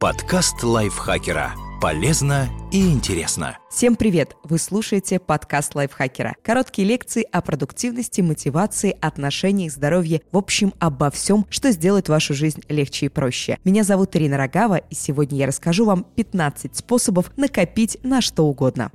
Подкаст лайфхакера. Полезно и интересно. Всем привет! Вы слушаете подкаст лайфхакера. Короткие лекции о продуктивности, мотивации, отношениях, здоровье, в общем, обо всем, что сделает вашу жизнь легче и проще. Меня зовут Ирина Рогава, и сегодня я расскажу вам 15 способов накопить на что угодно.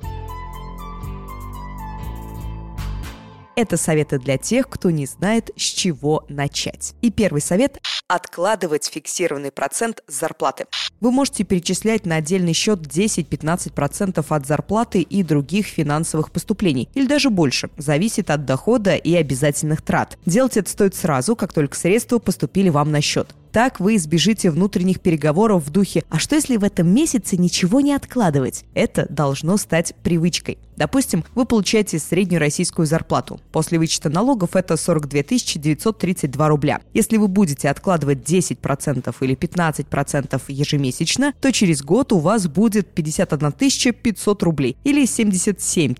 Это советы для тех, кто не знает, с чего начать. И первый совет – откладывать фиксированный процент с зарплаты. Вы можете перечислять на отдельный счет 10-15% от зарплаты и других финансовых поступлений, или даже больше, зависит от дохода и обязательных трат. Делать это стоит сразу, как только средства поступили вам на счет. Так вы избежите внутренних переговоров в духе «А что, если в этом месяце ничего не откладывать?» Это должно стать привычкой. Допустим, вы получаете среднюю российскую зарплату. После вычета налогов это 42 932 рубля. Если вы будете откладывать 10% или 15% ежемесячно, то через год у вас будет 51 500 рублей или 77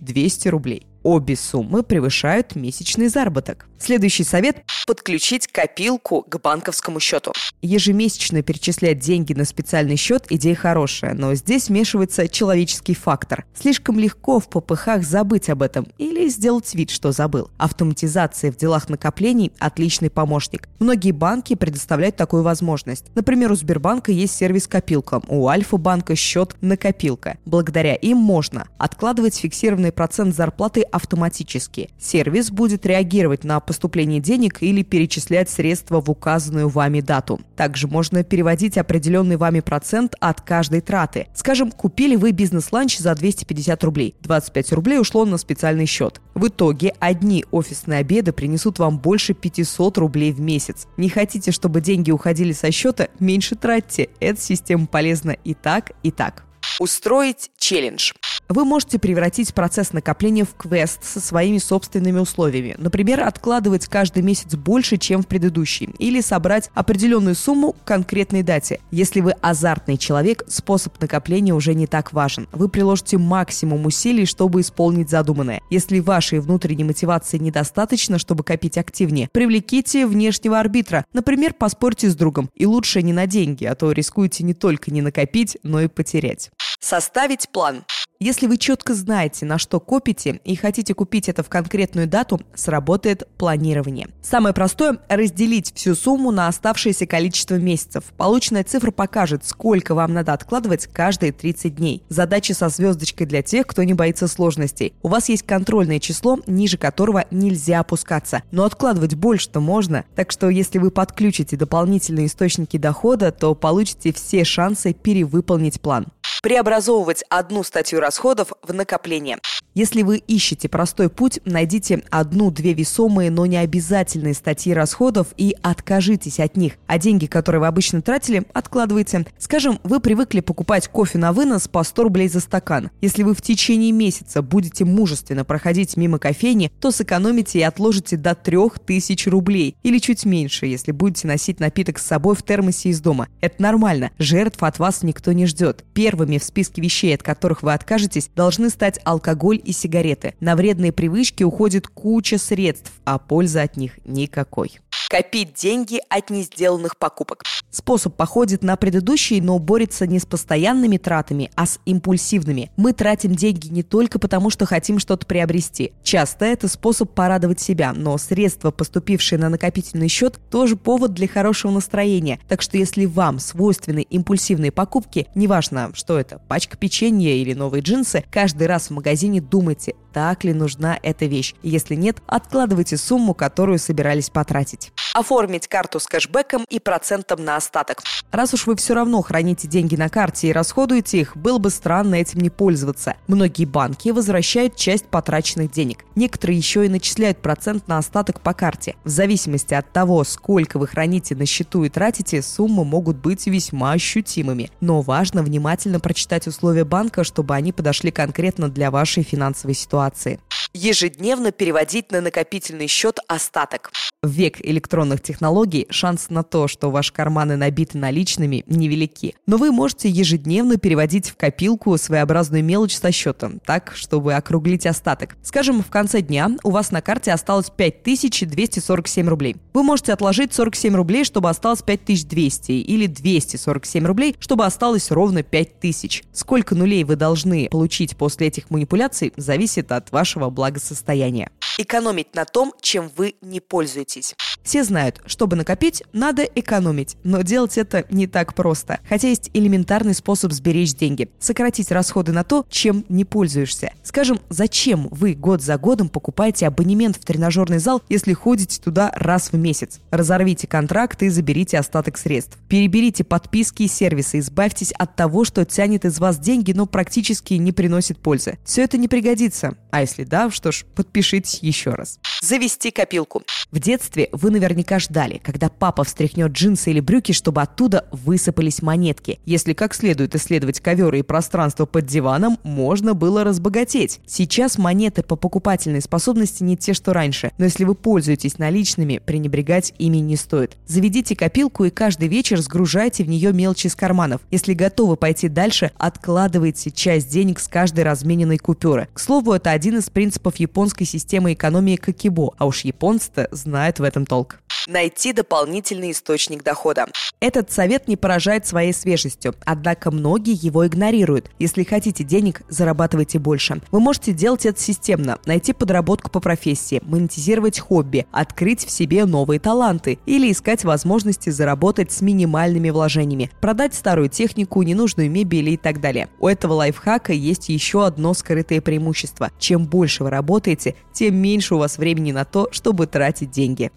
200 рублей. Обе суммы превышают месячный заработок. Следующий совет – подключить копилку к банковскому счету. Ежемесячно перечислять деньги на специальный счет – идея хорошая, но здесь вмешивается человеческий фактор. Слишком легко в попыхах забыть об этом или сделать вид, что забыл. Автоматизация в делах накоплений – отличный помощник. Многие банки предоставляют такую возможность. Например, у Сбербанка есть сервис «Копилка», у Альфа-банка счет «Накопилка». Благодаря им можно откладывать фиксированный процент зарплаты автоматически. Сервис будет реагировать на поступление денег или перечислять средства в указанную вами дату. Также можно переводить определенный вами процент от каждой траты. Скажем, купили вы бизнес-ланч за 250 рублей. 25 рублей ушло на специальный счет. В итоге одни офисные обеды принесут вам больше 500 рублей в месяц. Не хотите, чтобы деньги уходили со счета? Меньше тратьте. Эта система полезна и так, и так. Устроить челлендж. Вы можете превратить процесс накопления в квест со своими собственными условиями. Например, откладывать каждый месяц больше, чем в предыдущий. Или собрать определенную сумму к конкретной дате. Если вы азартный человек, способ накопления уже не так важен. Вы приложите максимум усилий, чтобы исполнить задуманное. Если вашей внутренней мотивации недостаточно, чтобы копить активнее, привлеките внешнего арбитра. Например, поспорьте с другом. И лучше не на деньги, а то рискуете не только не накопить, но и потерять. Составить план. Если вы четко знаете, на что копите и хотите купить это в конкретную дату, сработает планирование. Самое простое – разделить всю сумму на оставшееся количество месяцев. Полученная цифра покажет, сколько вам надо откладывать каждые 30 дней. Задача со звездочкой для тех, кто не боится сложностей. У вас есть контрольное число, ниже которого нельзя опускаться. Но откладывать больше-то можно. Так что если вы подключите дополнительные источники дохода, то получите все шансы перевыполнить план преобразовывать одну статью расходов в накопление. Если вы ищете простой путь, найдите одну-две весомые, но не обязательные статьи расходов и откажитесь от них. А деньги, которые вы обычно тратили, откладывайте. Скажем, вы привыкли покупать кофе на вынос по 100 рублей за стакан. Если вы в течение месяца будете мужественно проходить мимо кофейни, то сэкономите и отложите до 3000 рублей. Или чуть меньше, если будете носить напиток с собой в термосе из дома. Это нормально. Жертв от вас никто не ждет. Первыми в списке вещей, от которых вы откажетесь, должны стать алкоголь и сигареты. На вредные привычки уходит куча средств, а пользы от них никакой. Копить деньги от несделанных покупок. Способ походит на предыдущий, но борется не с постоянными тратами, а с импульсивными. Мы тратим деньги не только потому, что хотим что-то приобрести. Часто это способ порадовать себя, но средства, поступившие на накопительный счет, тоже повод для хорошего настроения. Так что если вам свойственны импульсивные покупки, неважно, что это, пачка печенья или новые джинсы, каждый раз в магазине думайте, так ли нужна эта вещь. Если нет, откладывайте сумму, которую собирались потратить. Оформить карту с кэшбэком и процентом на остаток. Раз уж вы все равно храните деньги на карте и расходуете их, было бы странно этим не пользоваться. Многие банки возвращают часть потраченных денег. Некоторые еще и начисляют процент на остаток по карте. В зависимости от того, сколько вы храните на счету и тратите, суммы могут быть весьма ощутимыми. Но важно внимательно прочитать условия банка, чтобы они подошли конкретно для вашей финансовой ситуации. Ежедневно переводить на накопительный счет остаток. В век электронных технологий шанс на то, что ваши карманы набиты наличными, невелики. Но вы можете ежедневно переводить в копилку своеобразную мелочь со счетом, так, чтобы округлить остаток. Скажем, в конце дня у вас на карте осталось 5247 рублей. Вы можете отложить 47 рублей, чтобы осталось 5200, или 247 рублей, чтобы осталось ровно 5000. Сколько нулей вы должны получить после этих манипуляций, зависит от вашего благосостояния. Экономить на том, чем вы не пользуетесь. Все знают, чтобы накопить, надо экономить, но делать это не так просто. Хотя есть элементарный способ сберечь деньги – сократить расходы на то, чем не пользуешься. Скажем, зачем вы год за годом покупаете абонемент в тренажерный зал, если ходите туда раз в месяц? Разорвите контракт и заберите остаток средств. Переберите подписки и сервисы, избавьтесь от того, что тянет из вас деньги, но практически не приносит пользы. Все это не пригодится. А если да, что ж, подпишитесь еще раз. Завести копилку. В детстве вы наверняка ждали, когда папа встряхнет джинсы или брюки, чтобы оттуда высыпались монетки. Если как следует исследовать коверы и пространство под диваном, можно было разбогатеть. Сейчас монеты по покупательной способности не те, что раньше, но если вы пользуетесь наличными, пренебрегать ими не стоит. Заведите копилку и каждый вечер сгружайте в нее мелочи из карманов. Если готовы пойти дальше, откладывайте часть денег с каждой размененной купюры. К слову, это один из принципов японской системы экономии Кокибо, а уж японцы-то знают в этом толк найти дополнительный источник дохода. Этот совет не поражает своей свежестью, однако многие его игнорируют. Если хотите денег, зарабатывайте больше. Вы можете делать это системно, найти подработку по профессии, монетизировать хобби, открыть в себе новые таланты или искать возможности заработать с минимальными вложениями, продать старую технику, ненужную мебель и так далее. У этого лайфхака есть еще одно скрытое преимущество. Чем больше вы работаете, тем меньше у вас времени на то, чтобы тратить деньги.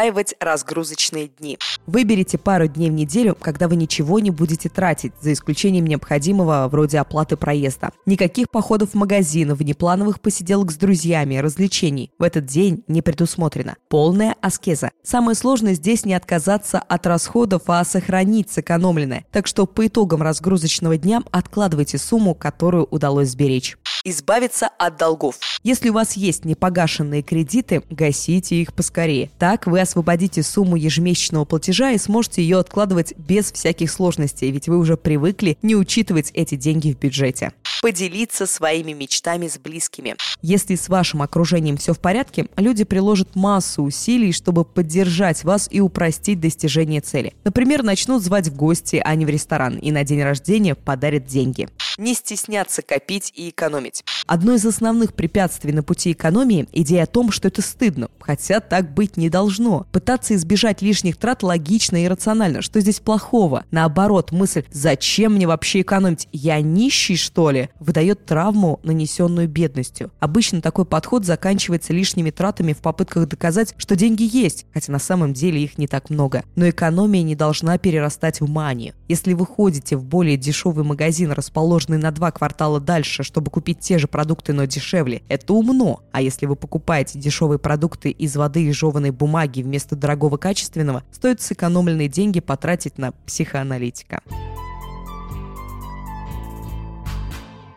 Устраивать разгрузочные дни. Выберите пару дней в неделю, когда вы ничего не будете тратить, за исключением необходимого вроде оплаты проезда. Никаких походов в магазин, внеплановых посиделок с друзьями, развлечений. В этот день не предусмотрено. Полная аскеза. Самое сложное здесь не отказаться от расходов, а сохранить сэкономленное. Так что по итогам разгрузочного дня откладывайте сумму, которую удалось сберечь. Избавиться от долгов. Если у вас есть непогашенные кредиты, гасите их поскорее. Так вы освободите сумму ежемесячного платежа и сможете ее откладывать без всяких сложностей, ведь вы уже привыкли не учитывать эти деньги в бюджете поделиться своими мечтами с близкими. Если с вашим окружением все в порядке, люди приложат массу усилий, чтобы поддержать вас и упростить достижение цели. Например, начнут звать в гости, а не в ресторан, и на день рождения подарят деньги не стесняться копить и экономить. Одно из основных препятствий на пути экономии – идея о том, что это стыдно, хотя так быть не должно. Пытаться избежать лишних трат логично и рационально. Что здесь плохого? Наоборот, мысль «зачем мне вообще экономить? Я нищий, что ли?» Выдает травму, нанесенную бедностью. Обычно такой подход заканчивается лишними тратами в попытках доказать, что деньги есть, хотя на самом деле их не так много. Но экономия не должна перерастать в манию. Если вы ходите в более дешевый магазин, расположенный на два квартала дальше, чтобы купить те же продукты, но дешевле. Это умно. А если вы покупаете дешевые продукты из воды и жеванной бумаги вместо дорогого качественного, стоит сэкономленные деньги потратить на психоаналитика.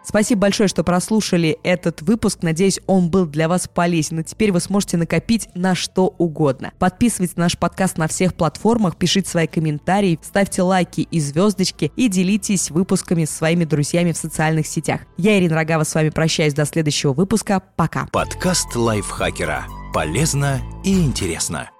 Спасибо большое, что прослушали этот выпуск. Надеюсь, он был для вас полезен. И теперь вы сможете накопить на что угодно. Подписывайтесь на наш подкаст на всех платформах, пишите свои комментарии, ставьте лайки и звездочки и делитесь выпусками с своими друзьями в социальных сетях. Я, Ирина Рогава, с вами прощаюсь до следующего выпуска. Пока. Подкаст лайфхакера. Полезно и интересно.